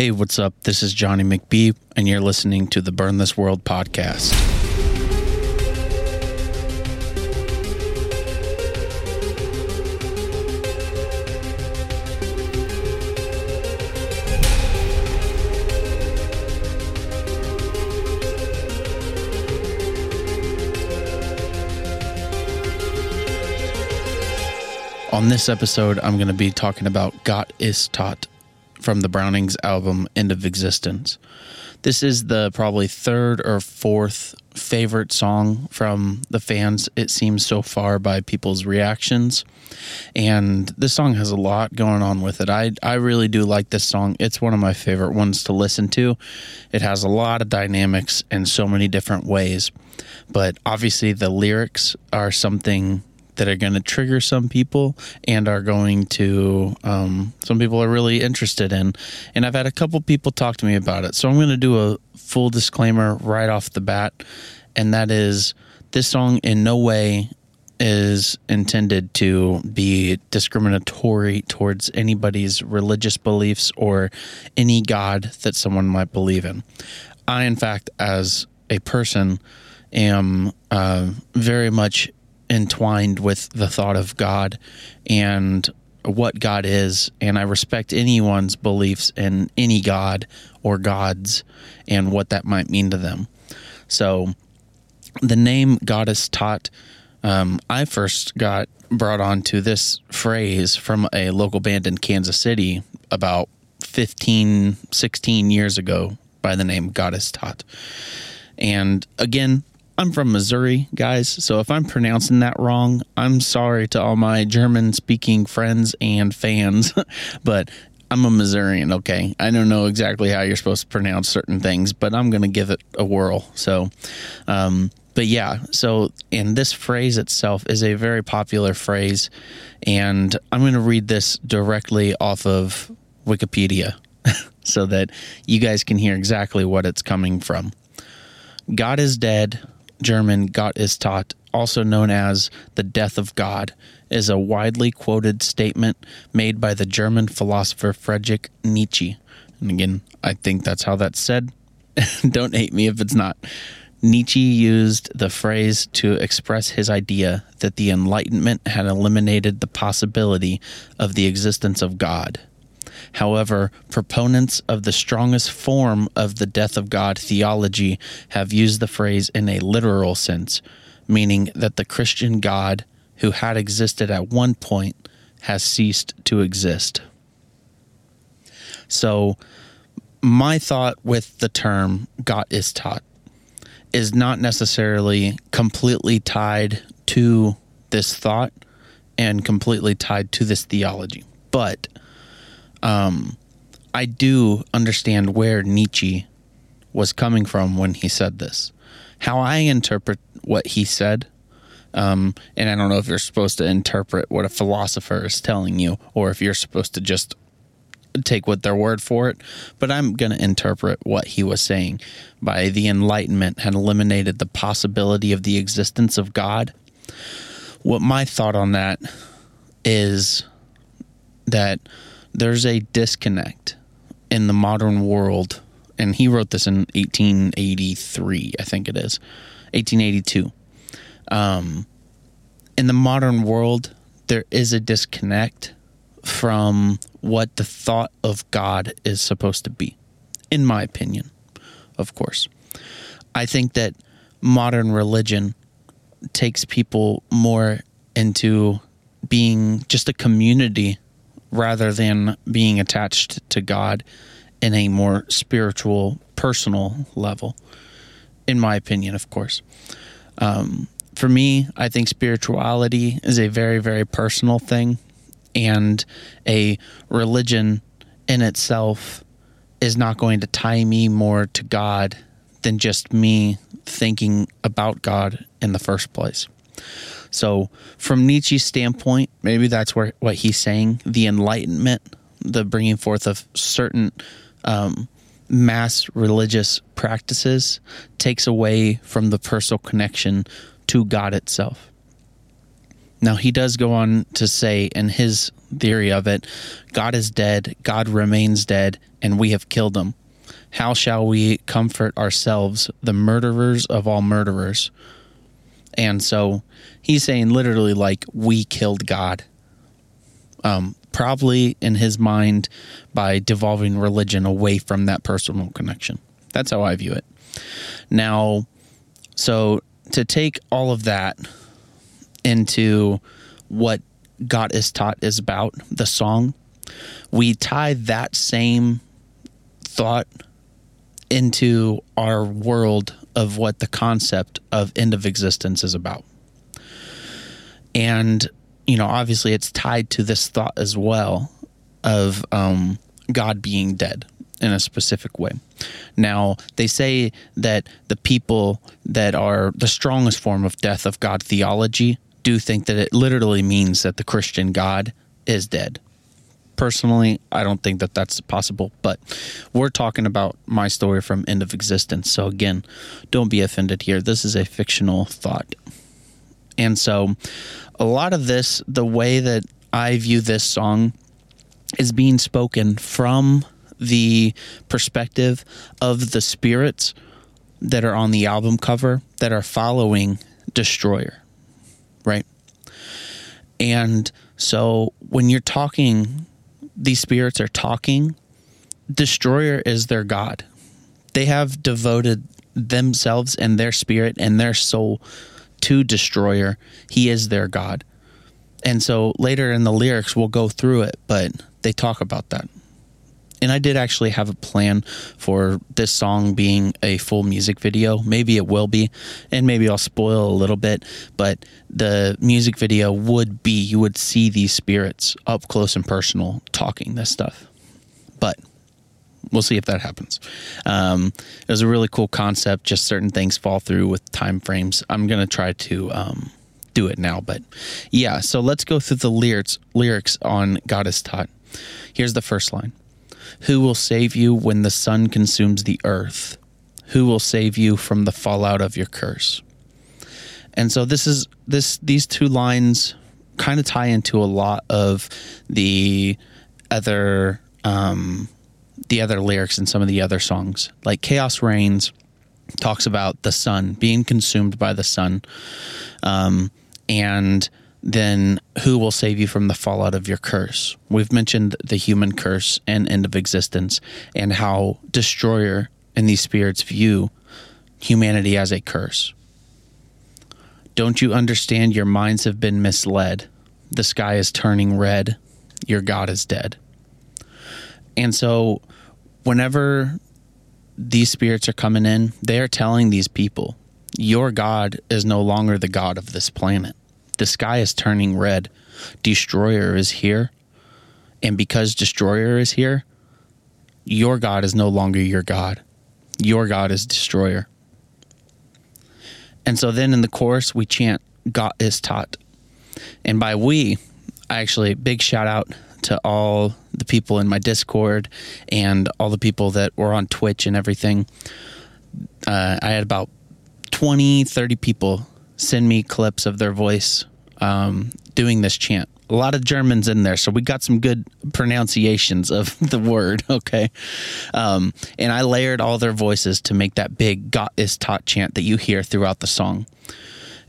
Hey, what's up? This is Jonny McBee, and you're listening to the Burn This World podcast. On this episode, I'm going to be talking about Gott ist tot from the Browning's album End of Existence. This is the probably third or fourth favorite song from the fans, it seems so far by people's reactions. And this song has a lot going on with it. I, I really do like this song. It's one of my favorite ones to listen to. It has a lot of dynamics in so many different ways. But obviously, the lyrics are something that are going to trigger some people and are going to um, some people are really interested in. And i've had a couple people talk to me about it. So i'm going to do a full disclaimer right off the bat and that is this song in no way is intended to be discriminatory towards anybody's religious beliefs or any god that someone might believe in. I in fact as a person am uh, very much entwined with the thought of God and what God is, and I respect anyone's beliefs in any God or gods and what that might mean to them. So, the name Gott ist tot, um, I first got brought onto this phrase from a local band in Kansas City about 15, 16 years ago by the name Gott ist tot. And again, I'm from Missouri, guys. So if I'm pronouncing that wrong, I'm sorry to all my German speaking friends and fans, but I'm a Missourian, okay? I don't know exactly how you're supposed to pronounce certain things, but I'm going to give it a whirl. So, um, but yeah, so, and this phrase itself is a very popular phrase, and I'm going to read this directly off of Wikipedia so that you guys can hear exactly what it's coming from. God is dead German Gott ist tot, also known as the death of God, is a widely quoted statement made by the German philosopher Friedrich Nietzsche. And again, I think that's how that's said. Don't hate me if it's not. Nietzsche used the phrase to express his idea that the Enlightenment had eliminated the possibility of the existence of God. However, proponents of the strongest form of the death of God theology have used the phrase in a literal sense, meaning that the Christian God who had existed at one point has ceased to exist. So, my thought with the term Gott ist tot" is not necessarily completely tied to this thought and completely tied to this theology. But um, I do understand where Nietzsche was coming from when he said this. How I interpret what he said, um, and I don't know if you're supposed to interpret what a philosopher is telling you or if you're supposed to just take what their word for it, but I'm going to interpret what he was saying by the Enlightenment had eliminated the possibility of the existence of God. What my thought on that is that there's a disconnect in the modern world. And he wrote this in 1883, I think it is, 1882. Um, in the modern world, there is a disconnect from what the thought of God is supposed to be, in my opinion, of course. I think that modern religion takes people more into being just a community rather than being attached to God in a more spiritual, personal level, in my opinion, of course. Um, for me, I think spirituality is a very, very personal thing, and a religion in itself is not going to tie me more to God than just me thinking about God in the first place. So, from Nietzsche's standpoint, maybe that's where what he's saying the Enlightenment, the bringing forth of certain um, mass religious practices, takes away from the personal connection to God itself. Now, he does go on to say in his theory of it. God is dead, God remains dead, and we have killed him. How shall we comfort ourselves, the murderers of all murderers? And so he's saying literally, like, we killed God. Um, probably in his mind by devolving religion away from that personal connection. That's how I view it. Now, so to take all of that into what Gott ist tot is about, the song, we tie that same thought into our world of what the concept of end of existence is about. And, you know, obviously it's tied to this thought as well of um, God being dead in a specific way. Now, they say that the people that are the strongest form of death of God theology do think that it literally means that the Christian God is dead. Personally, I don't think that that's possible, but we're talking about my story from end of existence. So, again, don't be offended here. This is a fictional thought. And so, a lot of this, the way that I view this song, is being spoken from the perspective of the spirits that are on the album cover that are following Destroyer, right? And so when you're talking, these spirits are talking, Destroyer is their God. They have devoted themselves and their spirit and their soul to Destroyer. He is their God. And so later in the lyrics, we'll go through it, but they talk about that and I did actually have a plan for this song being a full music video. Maybe it will be, and maybe I'll spoil a little bit, but the music video would be you would see these spirits up close and personal talking this stuff. But we'll see if that happens. Um, it was a really cool concept. Just certain things fall through with time frames. I'm gonna try to um, do it now, but yeah. So let's go through the lyrics lyrics on Gott ist tot. Here's the first line. Who will save you when the sun consumes the earth? Who will save you from the fallout of your curse? And so this is this these two lines kind of tie into a lot of the other um, the other lyrics in some of the other songs. Like Chaos Reigns talks about the sun being consumed by the sun, um, and then who will save you from the fallout of your curse? We've mentioned the human curse and end of existence, and how Destroyer and these spirits view humanity as a curse. Don't you understand? Your minds have been misled. The sky is turning red. Your God is dead. And so, whenever these spirits are coming in, they are telling these people, Your God is no longer the God of this planet the sky is turning red. Destroyer is here. And because Destroyer is here, your God is no longer your God. Your God is Destroyer. And so then in the chorus, we chant, Gott ist tot. And by we, I actually, big shout out to all the people in my Discord and all the people that were on Twitch and everything. Uh, I had about 20, 30 people send me clips of their voice um, doing this chant. A lot of Germans in there, so we got some good pronunciations of the word. Okay, um, and I layered all their voices to make that big "Gott ist tot" chant that you hear throughout the song,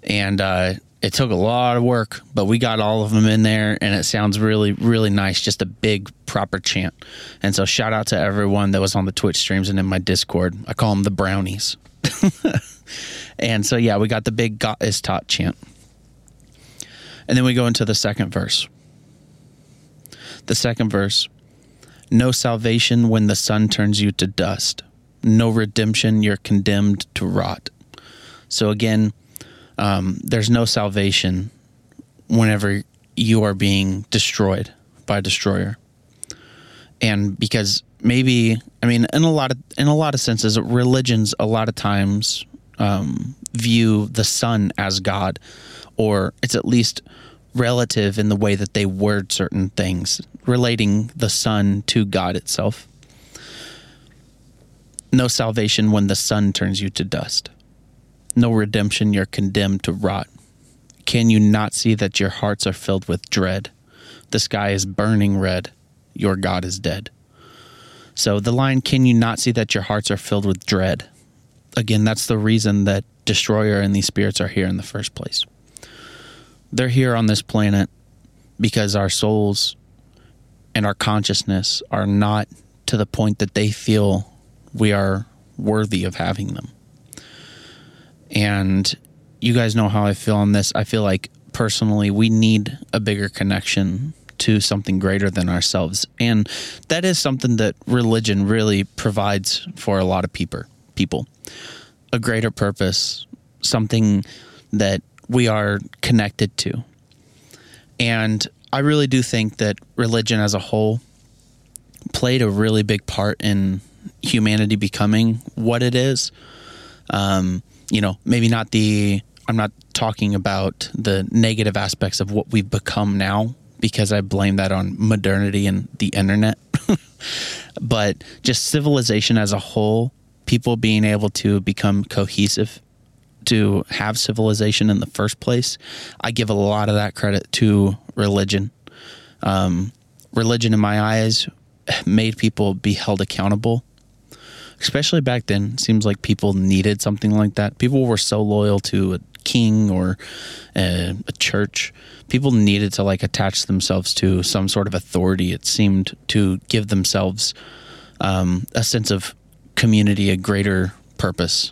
and uh, it took a lot of work, but we got all of them in there, and it sounds really, really nice. Just a big, proper chant. And so, shout out to everyone that was on the Twitch streams and in my Discord. I call them the brownies. and so, yeah, we got the big "Gott ist tot" chant. And then we go into the second verse. The second verse No salvation when the sun turns you to dust, no redemption, you're condemned to rot. So again, um, there's no salvation whenever you are being destroyed by a destroyer. And because maybe, I mean, in a lot of in a lot of senses, religions a lot of times um, view the sun as God, or it's at least relative in the way that they word certain things, relating the sun to God itself. No salvation when the sun turns you to dust. No redemption, you're condemned to rot. Can you not see that your hearts are filled with dread? The sky is burning red. Your God is dead. So the line, Can you not see that your hearts are filled with dread? Again, that's the reason that Destroyer and these spirits are here in the first place. They're here on this planet because our souls and our consciousness are not to the point that they feel we are worthy of having them. And you guys know how I feel on this. I feel like personally we need a bigger connection to something greater than ourselves. And that is something that religion really provides for a lot of people. People. A greater purpose, something that we are connected to. And I really do think that religion as a whole played a really big part in humanity becoming what it is. Um, you know, maybe not the, I'm not talking about the negative aspects of what we've become now because I blame that on modernity and the internet. but just civilization as a whole, people being able to become cohesive to have civilization in the first place, I give a lot of that credit to religion. Um, religion, in my eyes, made people be held accountable. Especially back then, seems like people needed something like that. People were so loyal to a king or a, a church. People needed to like attach themselves to some sort of authority. It seemed to give themselves um, a sense of community, a greater purpose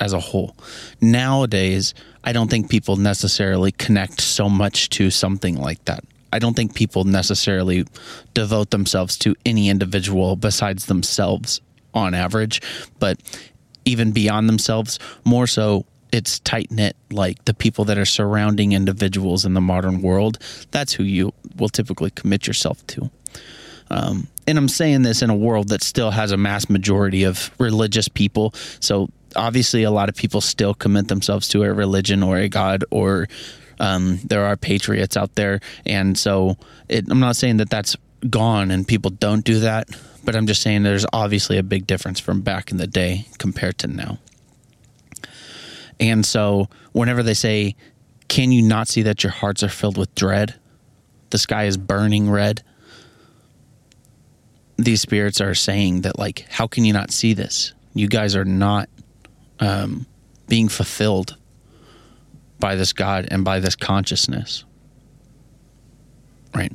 as a whole. Nowadays, I don't think people necessarily connect so much to something like that. I don't think people necessarily devote themselves to any individual besides themselves on average, but even beyond themselves, more so it's tight knit like the people that are surrounding individuals in the modern world that's who you will typically commit yourself to um, and i'm saying this in a world that still has a mass majority of religious people so obviously a lot of people still commit themselves to a religion or a god or um, there are patriots out there. And so it, i'm not saying that that's gone and people don't do that but i'm just saying there's obviously a big difference from back in the day compared to now. And so whenever they say can you not see that your hearts are filled with dread? The sky is burning red? These spirits are saying that like how can you not see this? You guys are not um, being fulfilled by this God and by this consciousness. Right.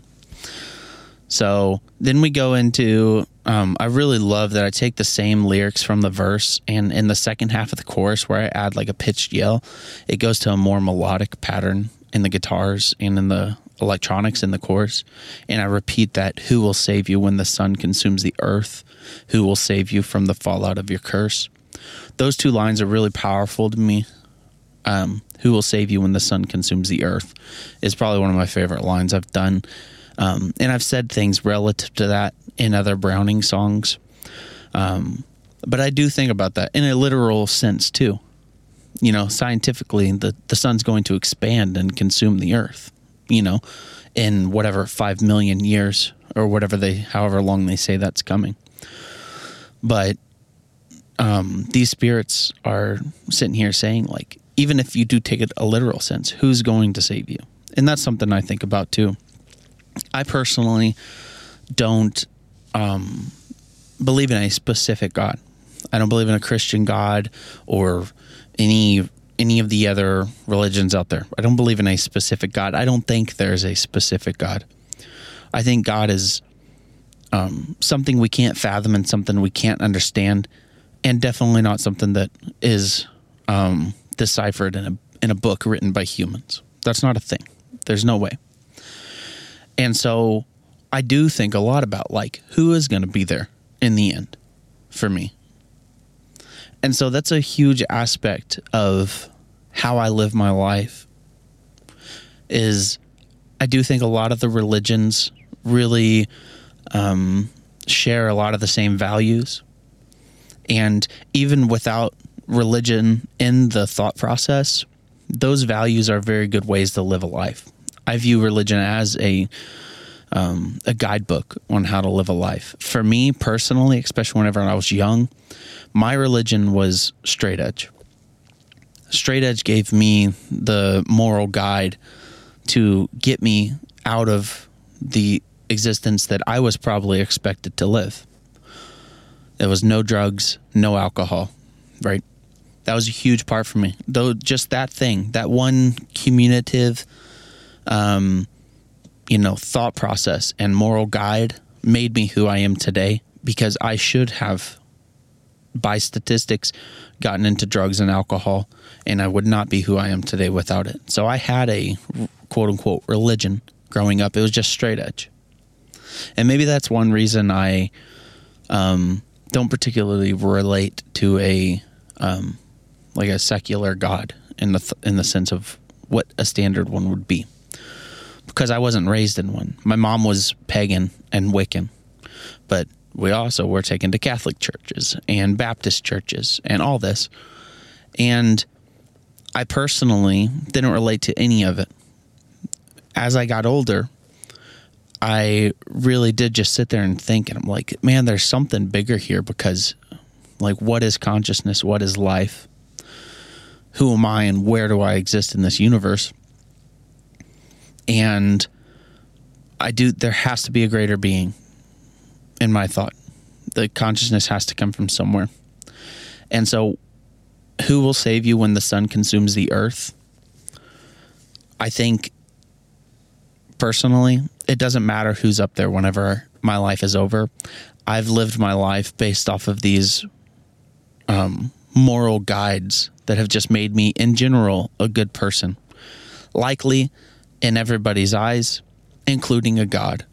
So then we go into. Um, I really love that I take the same lyrics from the verse, and in the second half of the chorus, where I add like a pitched yell, it goes to a more melodic pattern in the guitars and in the electronics in the chorus. And I repeat that Who will save you when the sun consumes the earth? Who will save you from the fallout of your curse? Those two lines are really powerful to me. Um, who will save you when the sun consumes the earth is probably one of my favorite lines I've done. Um, and I've said things relative to that in other Browning songs. Um, but I do think about that in a literal sense too. You know, scientifically, the, the sun's going to expand and consume the earth, you know, in whatever five million years or whatever they, however long they say that's coming. But um, these spirits are sitting here saying, like, even if you do take it a literal sense, who's going to save you? And that's something I think about too. I personally don't um, believe in a specific God. I don't believe in a Christian God or any any of the other religions out there. I don't believe in a specific God. I don't think there's a specific God. I think God is um, something we can't fathom and something we can't understand and definitely not something that is um, deciphered in a in a book written by humans. That's not a thing. There's no way. And so I do think a lot about like who is going to be there in the end for me. And so that's a huge aspect of how I live my life is I do think a lot of the religions really um, share a lot of the same values and even without religion in the thought process, those values are very good ways to live a life. I view religion as a um, a guidebook on how to live a life. For me personally, especially whenever I was young, my religion was straight edge. Straight edge gave me the moral guide to get me out of the existence that I was probably expected to live. There was no drugs, no alcohol, right? That was a huge part for me. Though just that thing, that one cumulative um you know, thought process and moral guide made me who I am today because I should have by statistics gotten into drugs and alcohol and I would not be who I am today without it. So I had a quote unquote religion growing up. It was just straight edge. And maybe that's one reason I um, don't particularly relate to a um, like a secular god in the th- in the sense of what a standard one would be because I wasn't raised in one. My mom was pagan and Wiccan, but we also were taken to Catholic churches and Baptist churches and all this. And I personally didn't relate to any of it. As I got older, I really did just sit there and think, and I'm like, man, there's something bigger here because, like, what is consciousness? What is life? Who am I and where do I exist in this universe? And I do, there has to be a greater being in my thought. The consciousness has to come from somewhere. And so, who will save you when the sun consumes the earth? I think personally, it doesn't matter who's up there whenever my life is over. I've lived my life based off of these um, moral guides that have just made me, in general, a good person. Likely, in everybody's eyes, including a God.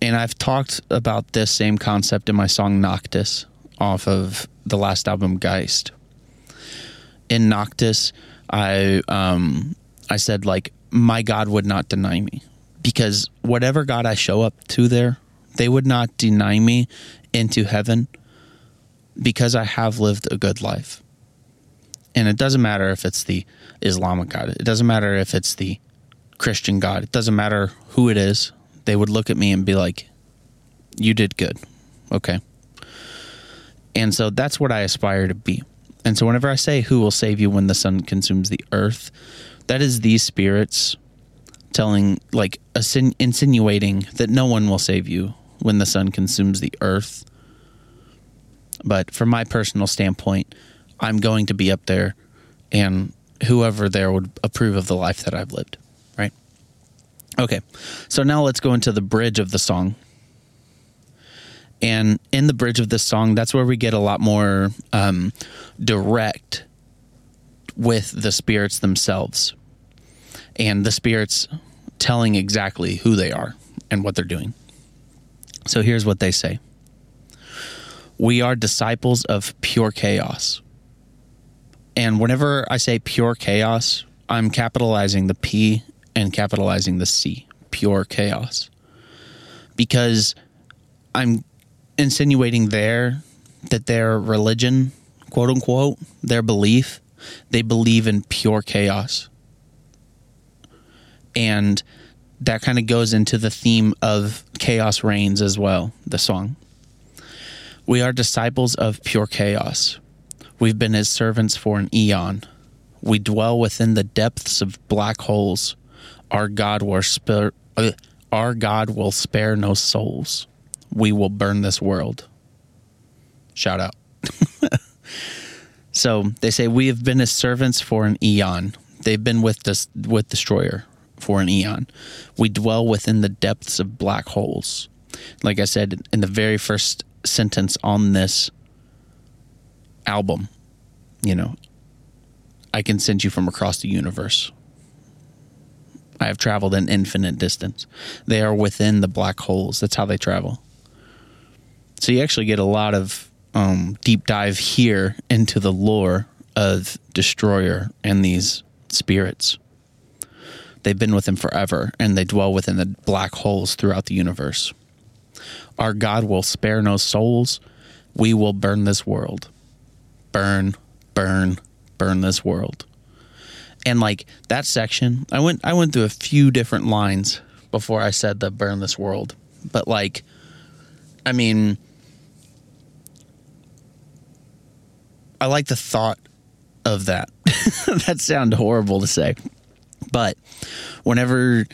And I've talked about this same concept in my song Noctis off of the last album Geist. In Noctis, I um I said like my God would not deny me because whatever God I show up to there, they would not deny me into heaven because I have lived a good life. And it doesn't matter if it's the Islamic God. It doesn't matter if it's the Christian God. It doesn't matter who it is. They would look at me and be like, You did good. Okay. And so that's what I aspire to be. And so whenever I say, Who will save you when the sun consumes the earth? that is these spirits telling, like, insinuating that no one will save you when the sun consumes the earth. But from my personal standpoint, I'm going to be up there, and whoever there would approve of the life that I've lived. Right? Okay, so now let's go into the bridge of the song. And in the bridge of this song, that's where we get a lot more um, direct with the spirits themselves and the spirits telling exactly who they are and what they're doing. So here's what they say We are disciples of pure chaos. And whenever I say pure chaos, I'm capitalizing the P and capitalizing the C, pure chaos. Because I'm insinuating there that their religion, quote unquote, their belief, they believe in pure chaos. And that kind of goes into the theme of Chaos Reigns as well, the song. We are disciples of pure chaos. We've been his servants for an eon. We dwell within the depths of black holes our God will spare uh, our God will spare no souls. We will burn this world. Shout out. so they say we have been his servants for an eon. They've been with this with destroyer for an eon. We dwell within the depths of black holes. Like I said in the very first sentence on this album, you know, I can send you from across the universe. I have traveled an infinite distance. They are within the black holes. That's how they travel. So you actually get a lot of um, deep dive here into the lore of Destroyer and these spirits. They've been with him forever, and they dwell within the black holes throughout the universe. Our God will spare no souls. We will burn this world. Burn, burn, burn this world and like that section i went i went through a few different lines before i said the burn this world but like i mean i like the thought of that that sounds horrible to say but whenever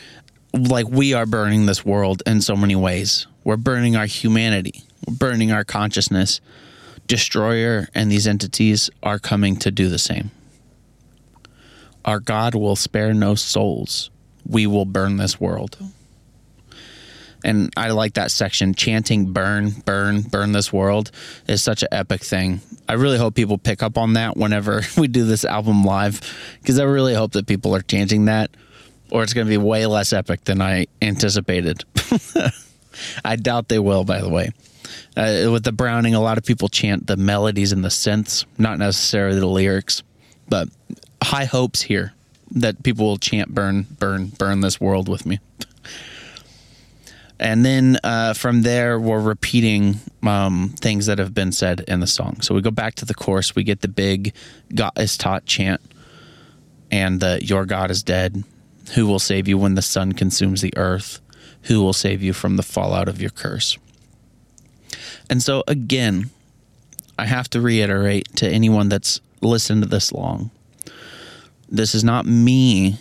like we are burning this world in so many ways. We're burning our humanity, we're burning our consciousness. Destroyer and these entities are coming to do the same. Our God will spare no souls. We will burn this world. And I like that section. Chanting burn, burn, burn this world is such an epic thing. I really hope people pick up on that whenever we do this album live because I really hope that people are chanting that or it's going to be way less epic than I anticipated. I doubt they will, by the way. Uh, with the Browning, a lot of people chant the melodies and the synths, not necessarily the lyrics, but high hopes here that people will chant burn, burn, burn this world with me. And then uh, from there, we're repeating um, things that have been said in the song. So we go back to the chorus, we get the big Gott ist tot chant and the Your God is dead. Who will save you when the sun consumes the earth? Who will save you from the fallout of your curse? And so, again, I have to reiterate to anyone that's listened to this long this is not me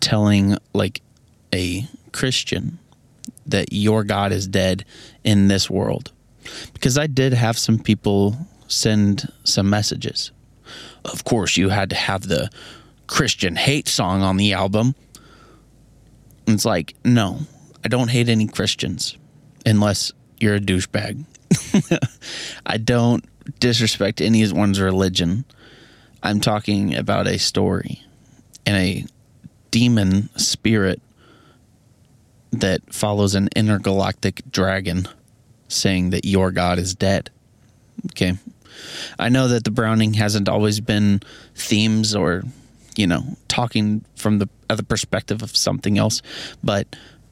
telling like a Christian that your God is dead in this world. Because I did have some people send some messages. Of course, you had to have the Christian hate song on the album. It's like, no, I don't hate any Christians unless you're a douchebag. I don't disrespect anyone's religion. I'm talking about a story and a demon spirit that follows an intergalactic dragon saying that your God is dead. Okay. I know that the Browning hasn't always been themes or, you know, talking from the other perspective of something else, but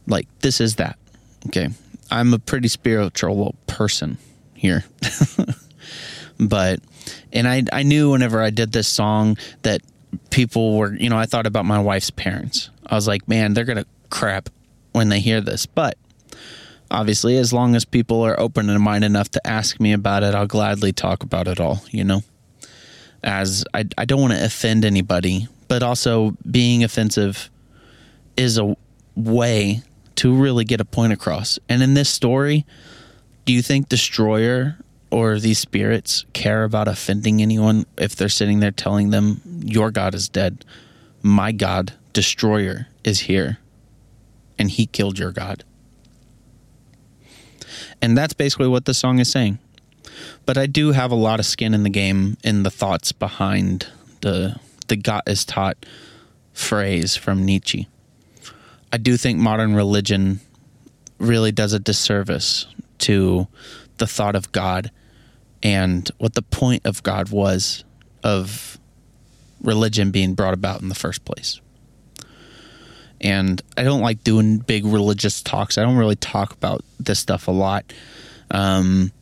like this is that. Okay. I'm a pretty spiritual person here. but and I I knew whenever I did this song that people were, you know, I thought about my wife's parents. I was like, man, they're going to crap when they hear this. But obviously, as long as people are open and mind enough to ask me about it, I'll gladly talk about it all, you know? As I, I don't want to offend anybody, but also being offensive is a way to really get a point across. And in this story, do you think Destroyer or these spirits care about offending anyone if they're sitting there telling them, Your God is dead? My God, Destroyer, is here and he killed your God. And that's basically what the song is saying. But I do have a lot of skin in the game in the thoughts behind the the Gott ist tot phrase from Nietzsche. I do think modern religion really does a disservice to the thought of God and what the point of God was of religion being brought about in the first place and I don't like doing big religious talks. I don't really talk about this stuff a lot, um,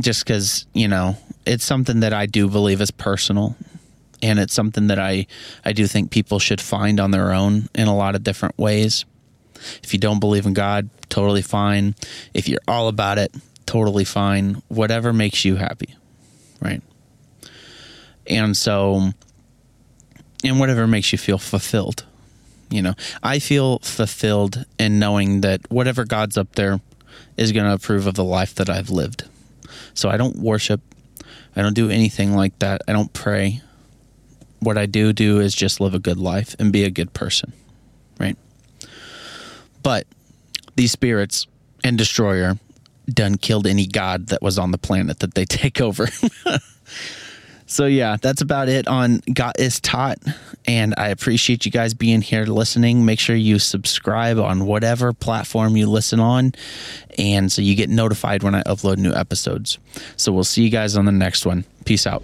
just because you know it's something that I do believe is personal, and it's something that I I do think people should find on their own in a lot of different ways. If you don't believe in God, totally fine. If you're all about it, totally fine. Whatever makes you happy, right? And so, and whatever makes you feel fulfilled you know, I feel fulfilled in knowing that whatever God's up there is going to approve of the life that I've lived. So I don't worship. I don't do anything like that. I don't pray. What I do do is just live a good life and be a good person, right? But these spirits and destroyer done killed any god that was on the planet that they take over. So yeah, that's about it on Gott ist tot. And I appreciate you guys being here listening. Make sure you subscribe on whatever platform you listen on. And so you get notified when I upload new episodes. So we'll see you guys on the next one. Peace out.